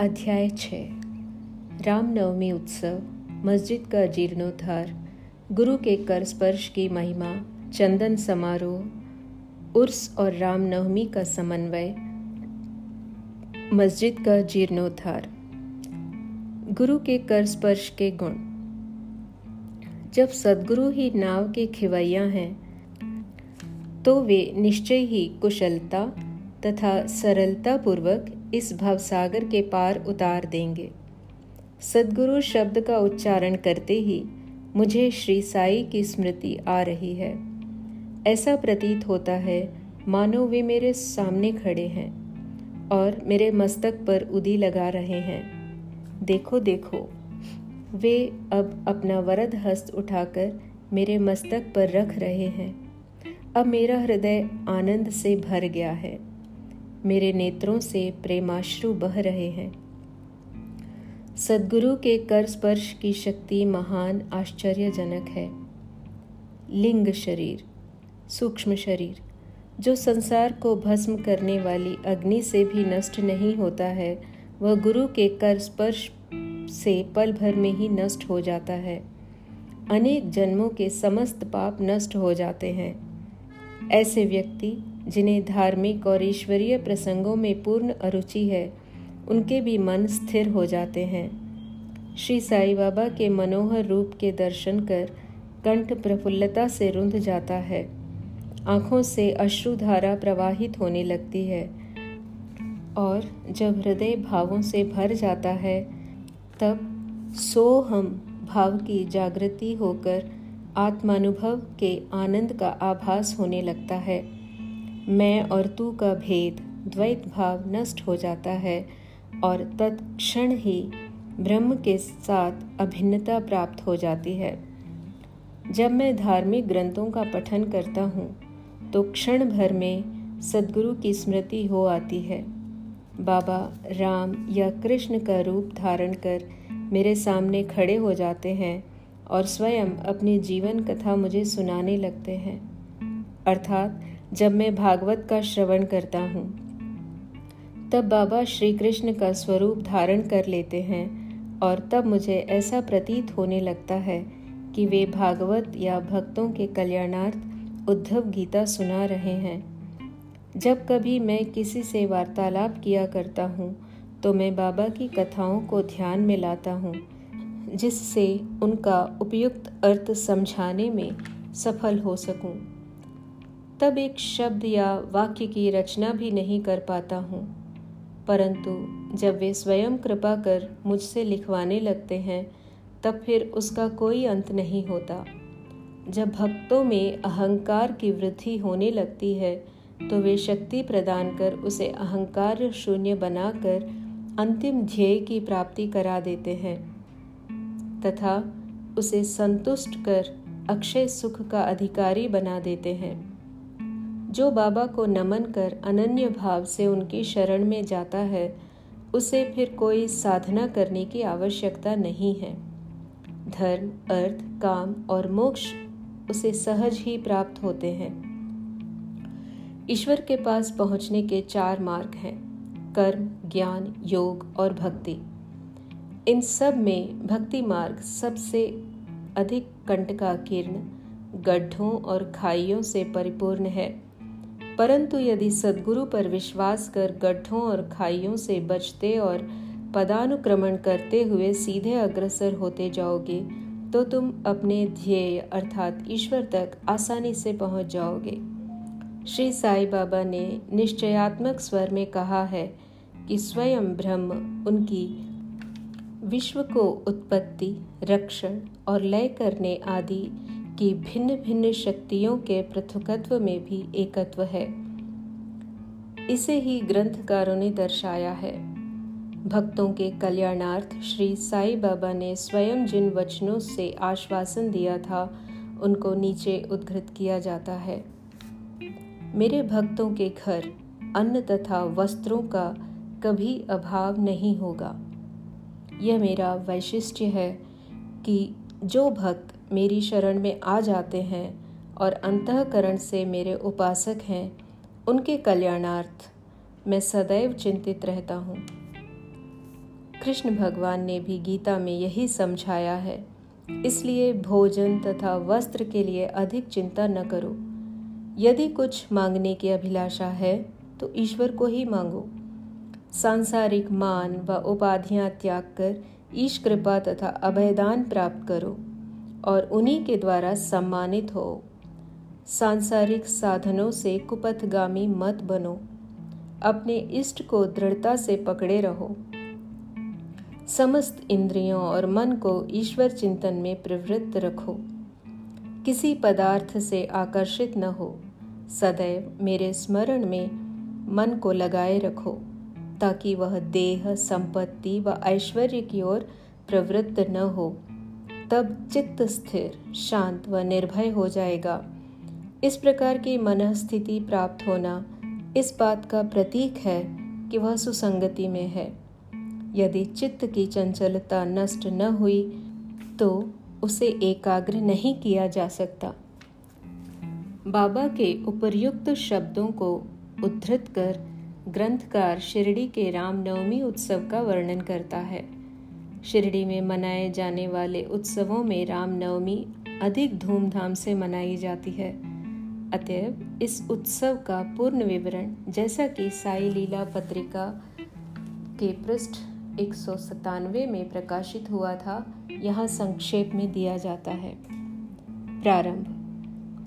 अध्याय छः। रामनवमी उत्सव, मस्जिद का जीर्णोद्धार, गुरु के कर स्पर्श की महिमा, चंदन समारोह, उर्स और रामनवमी का समन्वय, मस्जिद का जीर्णोद्धार। गुरु के कर स्पर्श के गुण। जब सदगुरु ही नाव के खिवैया हैं तो वे निश्चय ही कुशलता तथा सरलता पूर्वक इस भवसागर के पार उतार देंगे। सदगुरु शब्द का उच्चारण करते ही मुझे श्री साई की स्मृति आ रही है। ऐसा प्रतीत होता है, मानो वे मेरे सामने खड़े हैं और मेरे मस्तक पर उदी लगा रहे हैं। देखो देखो, वे अब अपना वरद हस्त उठाकर मेरे मस्तक पर रख रहे हैं। अब मेरा हृदय आनंद से भर गया है। मेरे नेत्रों से प्रेमाश्रु बह रहे हैं। सदगुरु के कर स्पर्श की शक्ति महान आश्चर्यजनक है। लिंग शरीर, सूक्ष्म शरीर, जो संसार को भस्म करने वाली अग्नि से भी नष्ट नहीं होता है, वह गुरु के कर स्पर्श से पल भर में ही नष्ट हो जाता है। अनेक जन्मों के समस्त पाप नष्ट हो जाते हैं। ऐसे व्यक्ति जिन्हें धार्मिक और ईश्वरीय प्रसंगों में पूर्ण अरुचि है, उनके भी मन स्थिर हो जाते हैं। श्री साई बाबा के मनोहर रूप के दर्शन कर कंठ प्रफुल्लता से रुंध जाता है। आँखों से अश्रुधारा प्रवाहित होने लगती है और जब हृदय भावों से भर जाता है, तब सो हम भाव की जागृति होकर आत्मानुभव के आनंद का आभास होने लगता है। मैं और तू का भेद द्वैत भाव नष्ट हो जाता है और तत्क्षण ही ब्रह्म के साथ अभिन्नता प्राप्त हो जाती है। जब मैं धार्मिक ग्रंथों का पठन करता हूँ तो क्षण भर में सदगुरु की स्मृति हो आती है। बाबा राम या कृष्ण का रूप धारण कर मेरे सामने खड़े हो जाते हैं और स्वयं अपनी जीवन कथा मुझे सुनाने लगते हैं। अर्थात जब मैं भागवत का श्रवण करता हूँ तब बाबा श्री कृष्ण का स्वरूप धारण कर लेते हैं और तब मुझे ऐसा प्रतीत होने लगता है कि वे भागवत या भक्तों के कल्याणार्थ उद्धव गीता सुना रहे हैं जब कभी मैं किसी से वार्तालाप किया करता हूँ तो मैं बाबा की कथाओं को ध्यान में लाता हूँ, जिससे उनका उपयुक्त अर्थ समझाने में सफल हो सकूँ। तब एक शब्द या वाक्य की रचना भी नहीं कर पाता हूँ। परंतु जब वे स्वयं कृपा कर मुझसे लिखवाने लगते हैं, तब फिर उसका कोई अंत नहीं होता। जब भक्तों में अहंकार की वृद्धि होने लगती है तो वे शक्ति प्रदान कर उसे अहंकार शून्य बनाकर अंतिम ध्येय की प्राप्ति करा देते हैं, तथा उसे संतुष्ट कर अक्षय सुख का अधिकारी बना देते हैं। जो बाबा को नमन कर अनन्य भाव से उनकी शरण में जाता है, उसे फिर कोई साधना करने की आवश्यकता नहीं है। धर्म, अर्थ, काम और मोक्ष उसे सहज ही प्राप्त होते हैं। ईश्वर के पास पहुँचने के चार मार्ग हैं, कर्म, ज्ञान, योग और भक्ति। इन सब में भक्ति मार्ग सबसे अधिक कंटका किरण गड्ढों और खाइयों से परिपूर्ण है। परंतु यदि सदगुरु पर विश्वास कर गड्ढों और खाइयों से बचते और पदानुक्रमण करते हुए सीधे अग्रसर होते जाओगे तो तुम अपने ध्येय अर्थात ईश्वर तक आसानी से पहुँच जाओगे। श्री साई बाबा ने निश्चयात्मक स्वर में कहा है कि स्वयं ब्रह्म उनकी विश्व को उत्पत्ति, रक्षण और लय करने आदि की भिन्न भिन्न शक्तियों के पृथकत्व में भी एकत्व है। इसे ही ग्रंथकारों ने दर्शाया है। भक्तों के कल्याणार्थ श्री साई बाबा ने स्वयं जिन वचनों से आश्वासन दिया था, उनको नीचे उद्धृत किया जाता है। मेरे भक्तों के घर, अन्न तथा वस्त्रों का कभी अभाव नहीं होगा। यह मेरा वैशिष्ट्य है कि जो भक्त मेरी शरण में आ जाते हैं और अंतकरण से मेरे उपासक हैं, उनके कल्याणार्थ मैं सदैव चिंतित रहता हूँ। कृष्ण भगवान ने भी गीता में यही समझाया है, इसलिए भोजन तथा वस्त्र के लिए अधिक चिंता न करो। यदि कुछ मांगने की अभिलाषा है तो ईश्वर को ही मांगो। सांसारिक मान व उपाधियाँ त्याग कर ईश कृपा तथा अभयदान प्राप्त करो। और उन्हीं के द्वारा सम्मानित हो। सांसारिक साधनों से कुपथगामी मत बनो। अपने इष्ट को दृढ़ता से पकड़े रहो। समस्त इंद्रियों और मन को ईश्वर चिंतन में प्रवृत्त रखो। किसी पदार्थ से आकर्षित न हो। सदैव मेरे स्मरण में मन को लगाए रखो, ताकि वह देह, संपत्ति व ऐश्वर्य की ओर प्रवृत्त न हो। तब चित्त स्थिर, शांत व निर्भय हो जाएगा। इस प्रकार की मन स्थिति प्राप्त होना इस बात का प्रतीक है कि वह सुसंगति में है। यदि चित्त की चंचलता नष्ट न हुई तो उसे एकाग्र नहीं किया जा सकता। बाबा के उपर्युक्त शब्दों को उद्धृत कर ग्रंथकार शिरडी के रामनवमी उत्सव का वर्णन करता है। शिरडी में मनाए जाने वाले उत्सवों में रामनवमी अधिक धूमधाम से मनाई जाती है। अतएव, इस उत्सव का पूर्ण विवरण, जैसा कि साई लीला पत्रिका के पृष्ठ एक सौ सतानवे में प्रकाशित हुआ था, यहाँ संक्षेप में दिया जाता है। प्रारंभ।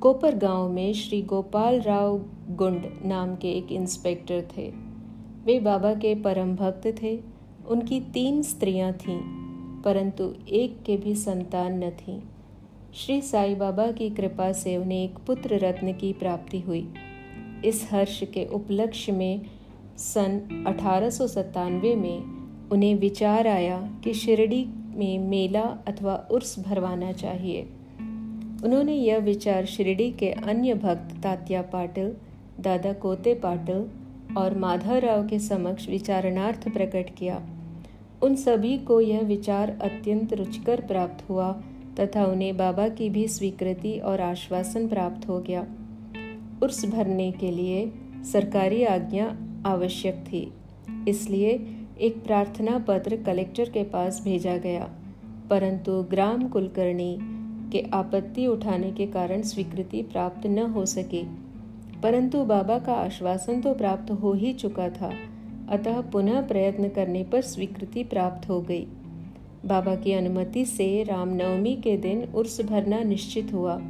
कोपर गाँव में श्री गोपाल राव गुंड नाम के एक इंस्पेक्टर थे। वे बाबा के परम भक्त थे। उनकी तीन स्त्रियाँ थीं, परंतु एक के भी संतान न थीं। श्री साई बाबा की कृपा से उन्हें एक पुत्र रत्न की प्राप्ति हुई। इस हर्ष के उपलक्ष्य में सन अठारह सौ सतानवे में उन्हें विचार आया कि शिरडी में मेला अथवा उर्स भरवाना चाहिए। उन्होंने यह विचार शिरडी के अन्य भक्त तात्या पाटिल, दादा कोते पाटिल और माधवराव के समक्ष विचारणार्थ प्रकट किया। उन सभी को यह विचार अत्यंत रुचिकर प्राप्त हुआ तथा उन्हें बाबा की भी स्वीकृति और आश्वासन प्राप्त हो गया। उर्स भरने के लिए सरकारी आज्ञा आवश्यक थी, इसलिए एक प्रार्थना पत्र कलेक्टर के पास भेजा गया, परंतु ग्राम कुलकर्णी के आपत्ति उठाने के कारण स्वीकृति प्राप्त न हो सकी। परंतु बाबा का आश्वासन तो प्राप्त हो ही चुका था। अतः पुनः प्रयत्न करने पर स्वीकृति प्राप्त हो गई। बाबा की अनुमति से रामनवमी के दिन उर्स भरना निश्चित हुआ।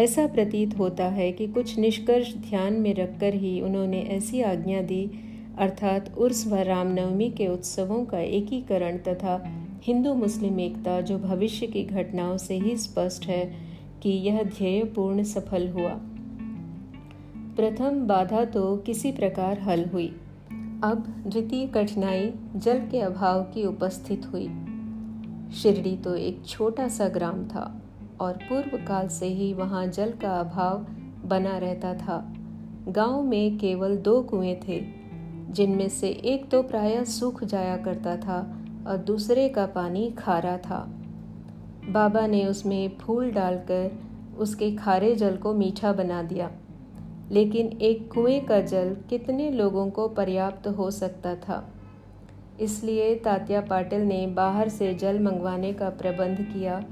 ऐसा प्रतीत होता है कि कुछ निष्कर्ष ध्यान में रखकर ही उन्होंने ऐसी आज्ञा दी, अर्थात उर्स व रामनवमी के उत्सवों का एकीकरण तथा हिंदू मुस्लिम एकता जो भविष्य की घटनाओं से ही स्पष्ट है कि यह ध्येय पूर्ण सफल हुआ। प्रथम बाधा तो किसी प्रकार हल हुई। अब द्वितीय कठिनाई जल के अभाव की उपस्थित हुई। शिरडी तो एक छोटा सा ग्राम था और पूर्व काल से ही वहाँ जल का अभाव बना रहता था। गाँव में केवल दो कुएँ थे, जिनमें से एक तो प्रायः सूख जाया करता था और दूसरे का पानी खारा था। बाबा ने उसमें फूल डालकर उसके खारे जल को मीठा बना दिया। लेकिन एक कुएँ का जल कितने लोगों को पर्याप्त हो सकता था। इसलिए तात्या पाटिल ने बाहर से जल मंगवाने का प्रबंध किया।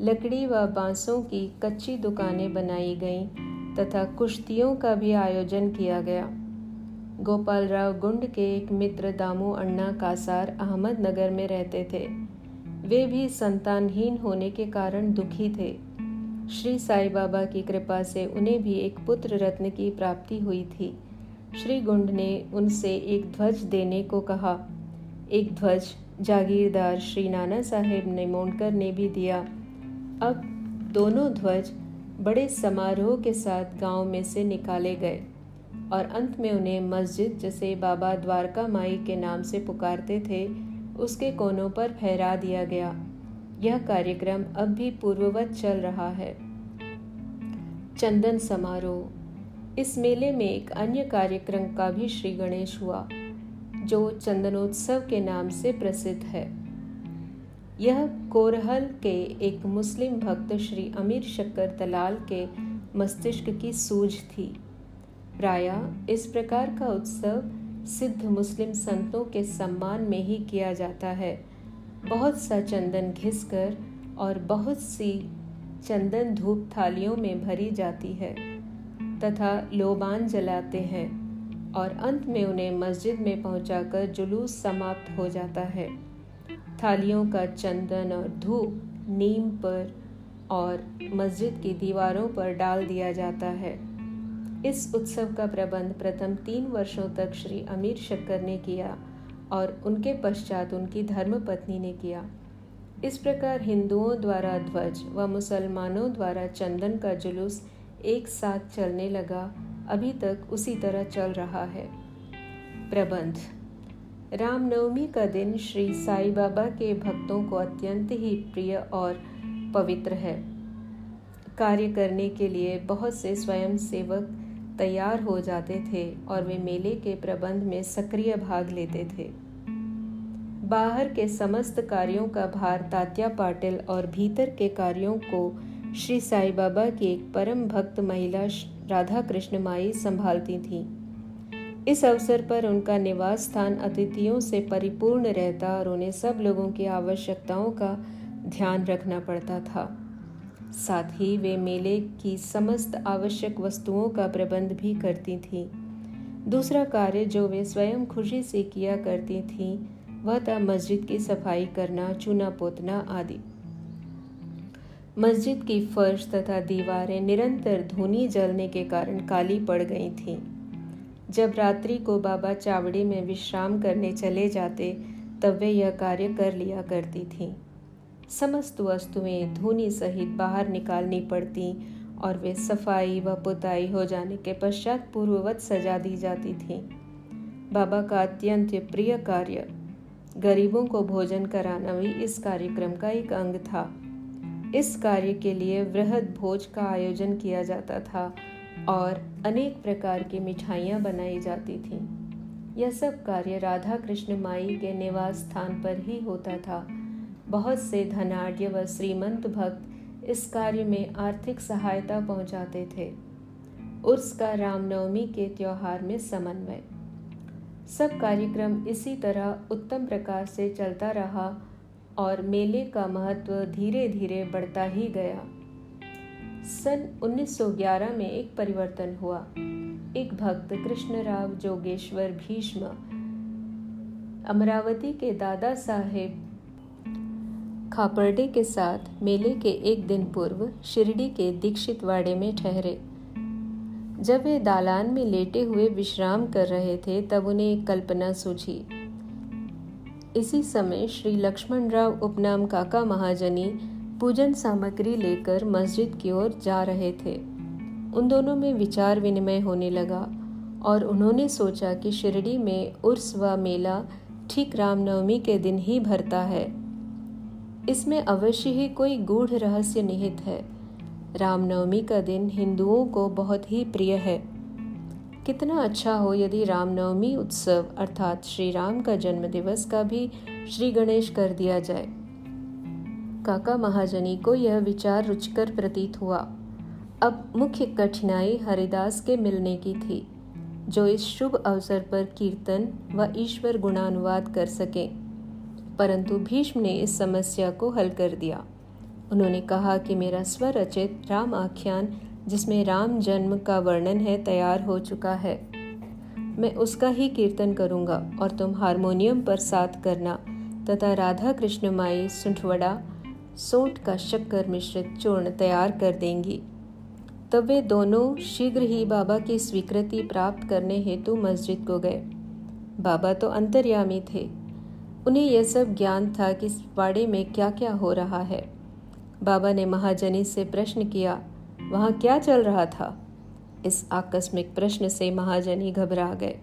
लकड़ी व बांसों की कच्ची दुकानें बनाई गईं तथा कुश्तियों का भी आयोजन किया गया। गोपाल राव गुंड के एक मित्र दामू अण्णा कासार अहमदनगर में रहते थे। वे भी संतानहीन होने के कारण दुखी थे। श्री साई बाबा की कृपा से उन्हें भी एक पुत्र रत्न की प्राप्ति हुई थी। श्री गुंड ने उनसे एक ध्वज देने को कहा। एक ध्वज, जागीरदार श्री नाना साहेब निमोणकर ने भी दिया। अब दोनों ध्वज बड़े समारोह के साथ गाँव में से निकाले गए और अंत में उन्हें मस्जिद जैसे बाबा द्वारका माई के नाम से पुकारते थे, उसके कोनों पर फहरा दिया गया। यह कार्यक्रम अब भी पूर्ववत चल रहा है। चंदन समारोह। इस मेले में एक अन्य कार्यक्रम का भी श्री गणेश हुआ, जो चंदनोत्सव के नाम से प्रसिद्ध है। यह कोरहल के एक मुस्लिम भक्त श्री अमीर शक्कर दलाल के मस्तिष्क की सूझ थी। प्राय इस प्रकार का उत्सव सिद्ध मुस्लिम संतों के सम्मान में ही किया जाता है। बहुत सा चंदन घिसकर और बहुत सी चंदन धूप थालियों में भरी जाती है तथा लोबान जलाते हैं और अंत में उन्हें मस्जिद में पहुंचाकर जुलूस समाप्त हो जाता है। थालियों का चंदन और धूप नीम पर और मस्जिद की दीवारों पर डाल दिया जाता है। इस उत्सव का प्रबंध प्रथम तीन वर्षों तक श्री अमीर शक्कर ने किया। और उनके पश्चात उनकी धर्मपत्नी ने किया। इस प्रकार हिंदुओं द्वारा ध्वज व मुसलमानों द्वारा चंदन का जुलूस एक साथ चलने लगा, अभी तक उसी तरह चल रहा है। प्रबंध। रामनवमी का दिन श्री साई बाबा के भक्तों को अत्यंत ही प्रिय और पवित्र है। कार्य करने के लिए बहुत से स्वयं सेवक तैयार हो जाते थे और वे मेले के प्रबंध में सक्रिय भाग लेते थे। बाहर के समस्त कार्यों का भार तात्या पाटिल और भीतर के कार्यों को श्री साई बाबा की एक परम भक्त महिला राधा कृष्ण माई संभालती थी। इस अवसर पर उनका निवास स्थान अतिथियों से परिपूर्ण रहता और उन्हें सब लोगों की आवश्यकताओं का ध्यान रखना पड़ता था। साथ ही वे मेले की समस्त आवश्यक वस्तुओं का प्रबंध भी करती थी। दूसरा कार्य जो वे स्वयं खुशी से किया करती थीं वह था मस्जिद की सफ़ाई करना, चूना पोतना आदि मस्जिद की फर्श तथा दीवारें निरंतर धुनी जलने के कारण काली पड़ गई थीं। जब रात्रि को बाबा चावड़ी में विश्राम करने चले जाते, तब वे यह कार्य कर लिया करती थीं। समस्त वस्तुएँ धुनी सहित बाहर निकालनी पड़ती और वे सफ़ाई व पुताई हो जाने के पश्चात पूर्ववत सजा दी जाती थी बाबा का अत्यंत प्रिय कार्य गरीबों को भोजन कराना भी इस कार्यक्रम का एक अंग था। इस कार्य के लिए वृहद भोज का आयोजन किया जाता था और अनेक प्रकार की मिठाइयाँ बनाई जाती थीं। यह सब कार्य राधा कृष्ण माई के निवास स्थान पर ही होता था। बहुत से धनाढ़ व श्रीमंत भक्त इस कार्य में आर्थिक सहायता पहुंचाते थे। उर्स का रामनवमी के त्योहार में समन्वय। सब कार्यक्रम इसी तरह उत्तम प्रकार से चलता रहा और मेले का महत्व धीरे धीरे बढ़ता ही गया। सन 1911 में एक परिवर्तन हुआ। एक भक्त कृष्णराव जोगेश्वर भीष्म अमरावती के दादा साहेब खापर्डे के साथ मेले के एक दिन पूर्व शिरडी के दीक्षित वाड़े में ठहरे। जब वे दालान में लेटे हुए विश्राम कर रहे थे, तब उन्हें एक कल्पना सूझी। इसी समय श्री लक्ष्मण राव उपनाम काका महाजनी पूजन सामग्री लेकर मस्जिद की ओर जा रहे थे। उन दोनों में विचार विनिमय होने लगा और उन्होंने सोचा कि शिरडी में उर्स व मेला ठीक रामनवमी के दिन ही भरता है। इसमें अवश्य ही कोई गूढ़ रहस्य निहित है। रामनवमी का दिन हिंदुओं को बहुत ही प्रिय है। कितना अच्छा हो यदि रामनवमी उत्सव, अर्थात श्री राम का जन्म दिवस का भी श्री गणेश कर दिया जाए। काका महाजनी को यह विचार रुचकर प्रतीत हुआ। अब मुख्य कठिनाई हरिदास के मिलने की थी, जो इस शुभ अवसर पर कीर्तन व ईश्वर गुणानुवाद कर सके। परंतु भीष्म ने इस समस्या को हल कर दिया। उन्होंने कहा कि मेरा स्वरचित राम आख्यान, जिसमें राम जन्म का वर्णन है, तैयार हो चुका है। मैं उसका ही कीर्तन करूँगा और तुम हारमोनियम पर साथ करना तथा राधा कृष्ण माई सुंठवड़ा सोट का शक्कर मिश्रित चूर्ण तैयार कर देंगी। तब वे दोनों शीघ्र ही बाबा की स्वीकृति प्राप्त करने हेतु मस्जिद को गए। बाबा तो अंतर्यामी थे। उन्हें यह सब ज्ञान था कि वाड़े में क्या क्या हो रहा है। बाबा ने महाजनी से प्रश्न किया, वहाँ क्या चल रहा था? इस आकस्मिक प्रश्न से महाजनी घबरा गए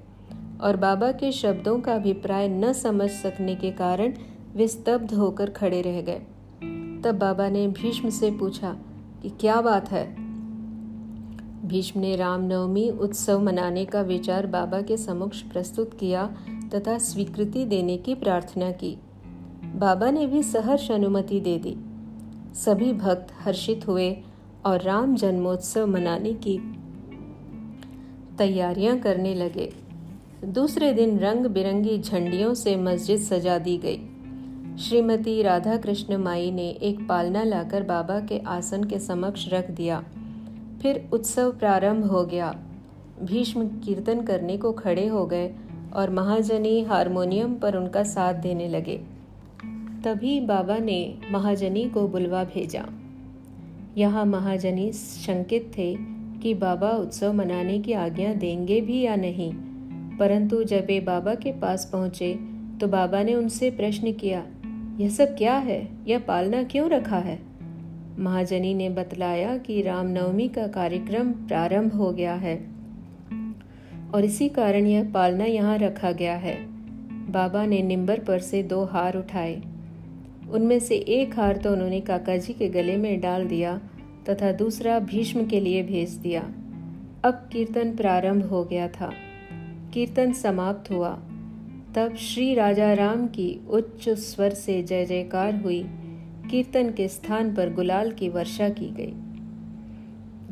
और बाबा के शब्दों का अभिप्राय न समझ सकने के कारण वे स्तब्ध होकर खड़े रह गए। तब बाबा ने भीष्म से पूछा, कि क्या बात है? भीष्म ने रामनवमी उत्सव मनाने का विचार बाबा के समक्ष प्रस्तुत किया तथा स्वीकृति देने की प्रार्थना की। बाबा ने भी सहर्ष अनुमति दे दी। सभी भक्त हर्षित हुए और राम जन्मोत्सव मनाने की तैयारियाँ करने लगे। दूसरे दिन रंग बिरंगी झंडियों से मस्जिद सजा दी गई। श्रीमती राधा कृष्ण माई ने एक पालना लाकर बाबा के आसन के समक्ष रख दिया। फिर उत्सव प्रारंभ हो गया। भीष्म कीर्तन करने को खड़े हो गए और महाजनी हारमोनियम पर उनका साथ देने लगे। तभी बाबा ने महाजनी को बुलवा भेजा। यहाँ महाजनी शंकित थे कि बाबा उत्सव मनाने की आज्ञा देंगे भी या नहीं, परंतु जब वे बाबा के पास पहुँचे तो बाबा ने उनसे प्रश्न किया, यह सब क्या है? यह पालना क्यों रखा है? महाजनी ने बतलाया कि रामनवमी का कार्यक्रम प्रारंभ हो गया है, और इसी कारण यह पालना यहाँ रखा गया है। बाबा ने निम्बर पर से दो हार उठाए। उनमें से एक हार तो उन्होंने काका जी के गले में डाल दिया तथा दूसरा भीष्म के लिए भेज दिया। अब कीर्तन प्रारंभ हो गया था। कीर्तन समाप्त हुआ। तब श्री राजा राम की उच्च स्वर से जय जयकार हुई। कीर्तन के स्थान पर गुलाल की वर्षा की गई।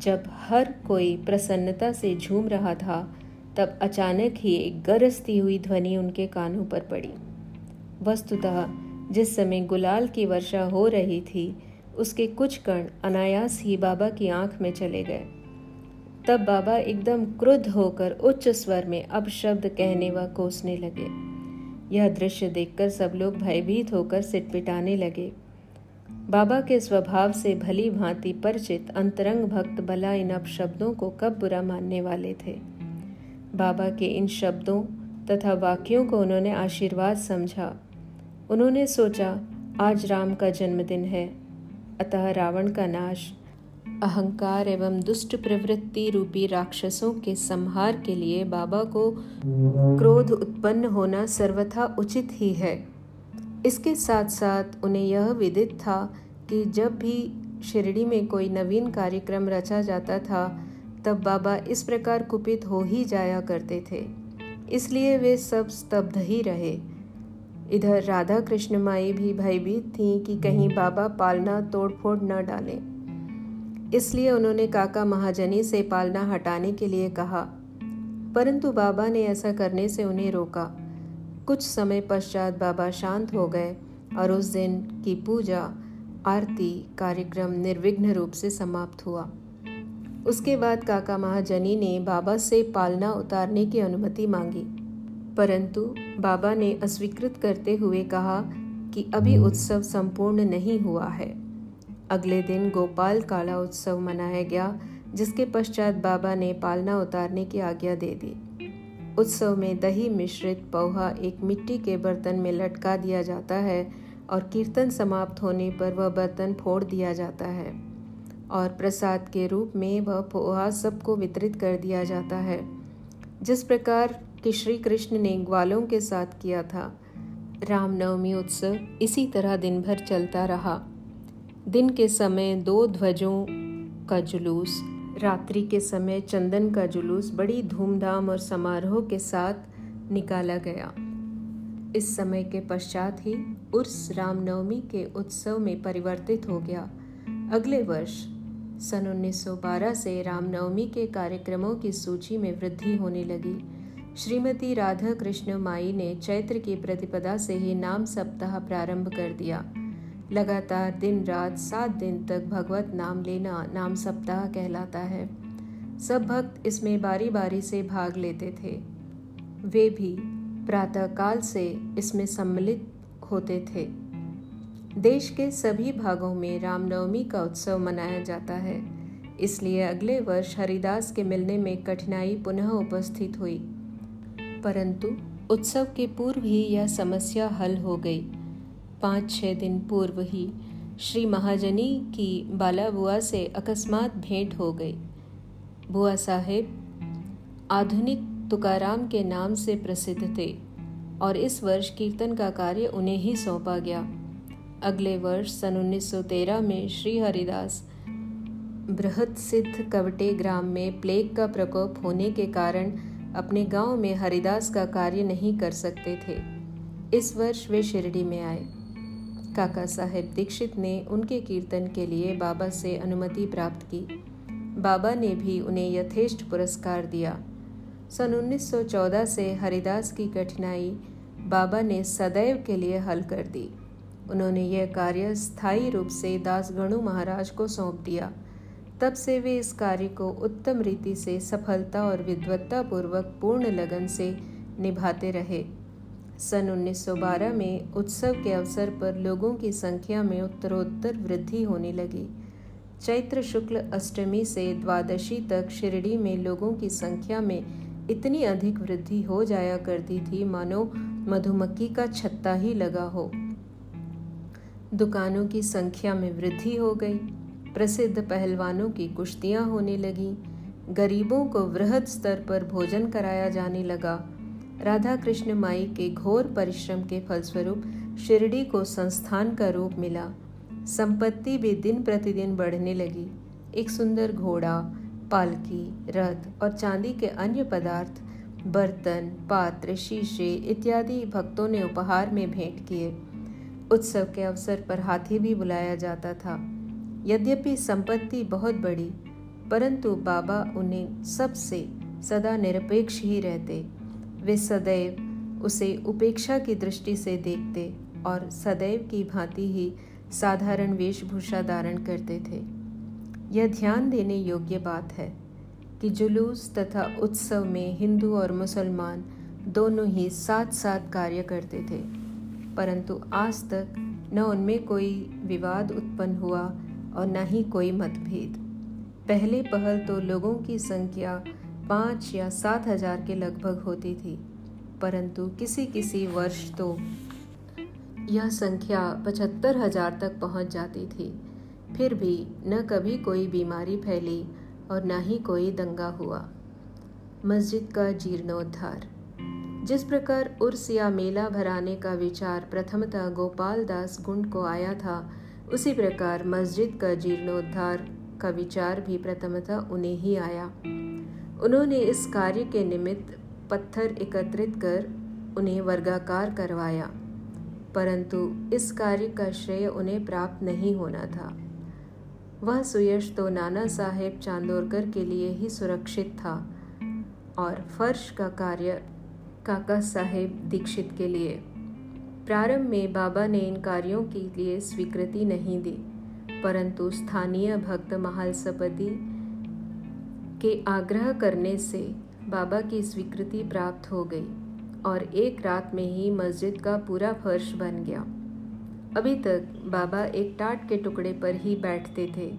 जब हर कोई प्रसन्नता से झूम रहा था, तब अचानक ही एक गरजती हुई ध्वनि उनके कानों पर पड़ी। वस्तुतः जिस समय गुलाल की वर्षा हो रही थी, उसके कुछ कण अनायास ही बाबा की आँख में चले गए। तब बाबा एकदम क्रुद्ध होकर उच्च स्वर में अब शब्द कहने व कोसने लगे। यह दृश्य देखकर सब लोग भयभीत होकर सिटपिटाने लगे। बाबा के स्वभाव से भली भांति परिचित अंतरंग भक्त भला इन अपशब्दों को कब बुरा मानने वाले थे। बाबा के इन शब्दों तथा वाक्यों को उन्होंने आशीर्वाद समझा। उन्होंने सोचा, आज राम का जन्मदिन है। अतः रावण का नाश, अहंकार एवं दुष्ट प्रवृत्ति रूपी राक्षसों के संहार के लिए बाबा को क्रोध उत्पन्न होना सर्वथा उचित ही है। इसके साथ साथ उन्हें यह विदित था कि जब भी शिरडी में कोई नवीन कार्यक्रम रचा जाता था, तब बाबा इस प्रकार कुपित हो ही जाया करते थे। इसलिए वे सब स्तब्ध ही रहे। इधर राधा कृष्ण माई भी भयभीत थीं कि कहीं बाबा पालना तोड़फोड़ न डालें। इसलिए उन्होंने काका महाजनी से पालना हटाने के लिए कहा। परंतु बाबा ने ऐसा करने से उन्हें रोका। कुछ समय पश्चात बाबा शांत हो गए और उस दिन की पूजा, आरती, कार्यक्रम निर्विघ्न रूप से समाप्त हुआ। उसके बाद काका महाजनी ने बाबा से पालना उतारने की अनुमति मांगी। परंतु बाबा ने अस्वीकृत करते हुए कहा कि अभी उत्सव संपूर्ण नहीं हुआ है। अगले दिन गोपाल काला उत्सव मनाया गया, जिसके पश्चात बाबा ने पालना उतारने की आज्ञा दे दी। उत्सव में दही मिश्रित पोहा एक मिट्टी के बर्तन में लटका दिया जाता है और कीर्तन समाप्त होने पर वह बर्तन फोड़ दिया जाता है और प्रसाद के रूप में वह पोहा सबको वितरित कर दिया जाता है। जिस प्रकार कि श्री कृष्ण ने ग्वालों के साथ किया था। रामनवमी उत्सव इसी तरह दिन भर चलता रहा। दिन के समय दो ध्वजों का जुलूस, रात्रि के समय चंदन का जुलूस बड़ी धूमधाम और समारोह के साथ निकाला गया। इस समय के पश्चात ही उर्स रामनवमी के उत्सव में परिवर्तित हो गया। अगले वर्ष सन 1912 से रामनवमी के कार्यक्रमों की सूची में वृद्धि होने लगी। श्रीमती राधा कृष्ण माई ने चैत्र की प्रतिपदा से ही नाम सप्ताह प्रारंभ कर दिया। लगातार दिन रात सात दिन तक भगवत नाम लेना नाम सप्ताह कहलाता है। सब भक्त इसमें बारी बारी से भाग लेते थे। वे भी प्रातःकाल से इसमें सम्मिलित होते थे। देश के सभी भागों में रामनवमी का उत्सव मनाया जाता है। इसलिए अगले वर्ष हरिदास के मिलने में कठिनाई पुनः उपस्थित हुई। परंतु उत्सव के पूर्व ही यह समस्या हल हो गई। पाँच छः दिन पूर्व ही श्री महाजनी की बाला बुआ से अकस्मात भेंट हो गई। बुआ साहेब आधुनिक तुकाराम के नाम से प्रसिद्ध थे और इस वर्ष कीर्तन का कार्य उन्हें ही सौंपा गया। अगले वर्ष सन 1913 में श्री हरिदास बृहद सिद्ध कवटे ग्राम में प्लेग का प्रकोप होने के कारण अपने गाँव में हरिदास का कार्य नहीं कर सकते थे। इस वर्ष वे शिरडी में आए। काका साहेब दीक्षित ने उनके कीर्तन के लिए बाबा से अनुमति प्राप्त की। बाबा ने भी उन्हें यथेष्ट पुरस्कार दिया। सन 1914 से हरिदास की कठिनाई बाबा ने सदैव के लिए हल कर दी। उन्होंने यह कार्य स्थायी रूप से दासगणु महाराज को सौंप दिया। तब से वे इस कार्य को उत्तम रीति से सफलता और विद्वत्ता पूर्वक पूर्ण लगन से निभाते रहे। सन 1912 में उत्सव के अवसर पर लोगों की संख्या में उत्तरोत्तर वृद्धि होने लगी। चैत्र शुक्ल अष्टमी से द्वादशी तक शिरडी में लोगों की संख्या में इतनी अधिक वृद्धि हो जाया करती थी मानो मधुमक्खी का छत्ता ही लगा हो। दुकानों की संख्या में वृद्धि हो गई। प्रसिद्ध पहलवानों की कुश्तियाँ होने लगीं। गरीबों को वृहद स्तर पर भोजन कराया जाने लगा। राधा कृष्ण माई के घोर परिश्रम के फलस्वरूप शिरडी को संस्थान का रूप मिला। संपत्ति भी दिन प्रतिदिन बढ़ने लगी। एक सुंदर घोड़ा, पालकी, रथ और चांदी के अन्य पदार्थ, बर्तन, पात्र, शीशे इत्यादि भक्तों ने उपहार में भेंट किए। उत्सव के अवसर पर हाथी भी बुलाया जाता था। यद्यपि संपत्ति बहुत बड़ी, परंतु बाबा उन्हें सबसे सदा निरपेक्ष ही रहते। वे सदैव उसे उपेक्षा की दृष्टि से देखते और सदैव की भांति ही साधारण वेशभूषा धारण करते थे। यह ध्यान देने योग्य बात है कि जुलूस तथा उत्सव में हिंदू और मुसलमान दोनों ही साथ साथ कार्य करते थे, परंतु आज तक न उनमें कोई विवाद उत्पन्न हुआ और न ही कोई मतभेद। पहले पहल तो लोगों की संख्या पाँच या सात हज़ार के लगभग होती थी, परंतु किसी किसी वर्ष तो यह संख्या पचहत्तर हज़ार तक पहुँच जाती थी। फिर भी न कभी कोई बीमारी फैली और न ही कोई दंगा हुआ। मस्जिद का जीर्णोद्धार। जिस प्रकार उर्स या मेला भराने का विचार प्रथमतः गोपाल दास गुंड को आया था उसी प्रकार मस्जिद का जीर्णोद्धार का विचार भी प्रथमतः उन्हें ही आया। उन्होंने इस कार्य के निमित्त पत्थर एकत्रित कर उन्हें वर्गाकार करवाया, परंतु इस कार्य का श्रेय उन्हें प्राप्त नहीं होना था। वह सुयश तो नाना साहेब चांदोरकर के लिए ही सुरक्षित था और फर्श का कार्य काका साहेब दीक्षित के लिए। प्रारंभ में बाबा ने इन कार्यों के लिए स्वीकृति नहीं दी, परंतु स्थानीय भक्त महालसपति के आग्रह करने से बाबा की स्वीकृति प्राप्त हो गई और एक रात में ही मस्जिद का पूरा फर्श बन गया। अभी तक बाबा एक टाट के टुकड़े पर ही बैठते थे।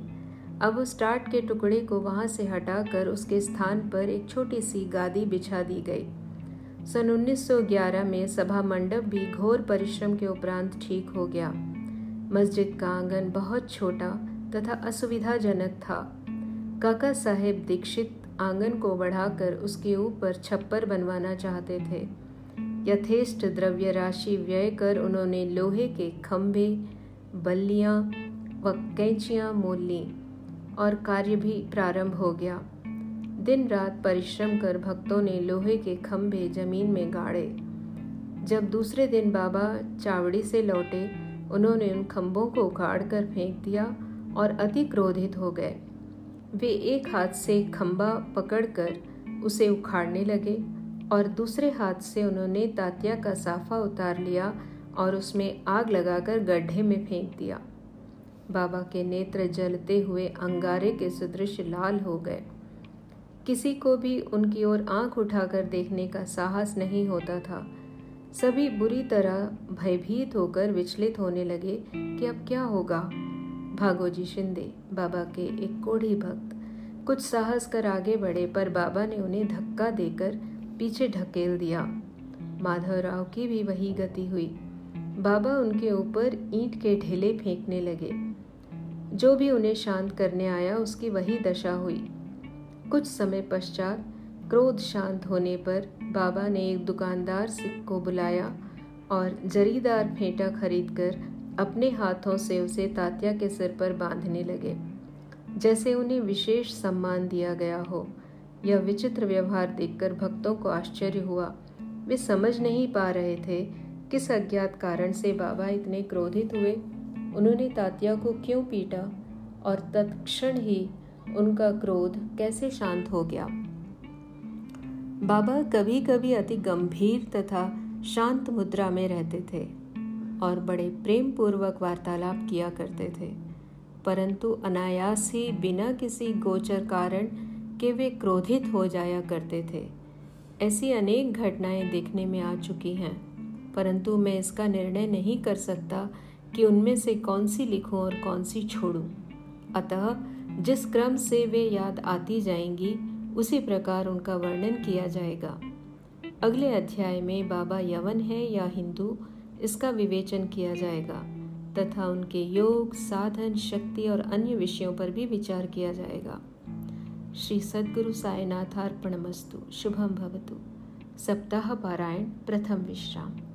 अब उस टाट के टुकड़े को वहाँ से हटाकर उसके स्थान पर एक छोटी सी गादी बिछा दी गई। सन 1911 में सभा मंडप भी घोर परिश्रम के उपरांत ठीक हो गया। मस्जिद का आँगन बहुत छोटा तथा असुविधाजनक था। काका साहेब दीक्षित आँगन को बढ़ाकर उसके ऊपर छप्पर बनवाना चाहते थे। यथेष्ट द्रव्य राशि व्यय कर उन्होंने लोहे के खंभे, बल्लियाँ व कैंचियाँ मोल ली और कार्य भी प्रारंभ हो गया। दिन रात परिश्रम कर भक्तों ने लोहे के खंभे ज़मीन में गाड़े। जब दूसरे दिन बाबा चावड़ी से लौटे, उन्होंने उन खंभों को उखाड़ कर फेंक दिया और अति क्रोधित हो गए। वे एक हाथ से खंभा पकड़कर उसे उखाड़ने लगे और दूसरे हाथ से उन्होंने तातिया का साफा उतार लिया और उसमें आग लगाकर गड्ढे में फेंक दिया। बाबा के नेत्र जलते हुए अंगारे के सदृश लाल हो गए। किसी को भी उनकी ओर आँख उठाकर देखने का साहस नहीं होता था। सभी बुरी तरह भयभीत होकर विचलित होने लगे कि अब क्या होगा। भागोजी शिंदे, बाबा के एक कोढ़ी भक्त, कुछ साहस कर आगे बढ़े पर बाबा ने उन्हें धक्का देकर पीछे ढकेल दिया। माधवराव की भी वही गति हुई। बाबा उनके ऊपर ईंट के ढेले फेंकने लगे। जो भी उन्हें शांत करने आया उसकी वही दशा हुई। कुछ समय पश्चात क्रोध शांत होने पर बाबा ने एक दुकानदार सिख को बुलाया और जरीदार फेंटा खरीदकर अपने हाथों से उसे तात्या के सिर पर बांधने लगे। जैसे उन्हें विशेष सम्मान दिया गया हो, यह विचित्र व्यवहार देखकर भक्तों को आश्चर्य हुआ। वे समझ नहीं पा रहे थे किस अज्ञात कारण से बाबा इतने क्रोधित हुए। उन्होंने तात्या को क्यों पीटा और तत्क्षण ही उनका क्रोध कैसे शांत हो गया? बाबा कभी कभी अति गंभीर तथा शांत मुद्रा में रहते थे और बड़े प्रेम पूर्वक वार्तालाप किया करते थे। परंतु अनायास ही बिना किसी गोचर कारण के वे क्रोधित हो जाया करते थे। ऐसी अनेक घटनाएँ देखने में आ चुकी हैं, परंतु मैं इसका निर्णय नहीं कर सकता कि उनमें से कौन सी लिखूं और कौन सी छोड़ूं। अतः जिस क्रम से वे याद आती जाएँगी, उसी प्रकार उनका वर्णन किया जाएगा। अगले अध्याय में बाबा यवन है या हिंदू, इसका विवेचन किया जाएगा, तथा उनके योग, साधन, शक्ति और अन्य विषयों पर भी विचार किया जाएगा। श्री सद्गुरु साईनाथार्पणमस्तु शुभम भवतु। सप्ताह पारायण प्रथम विश्राम।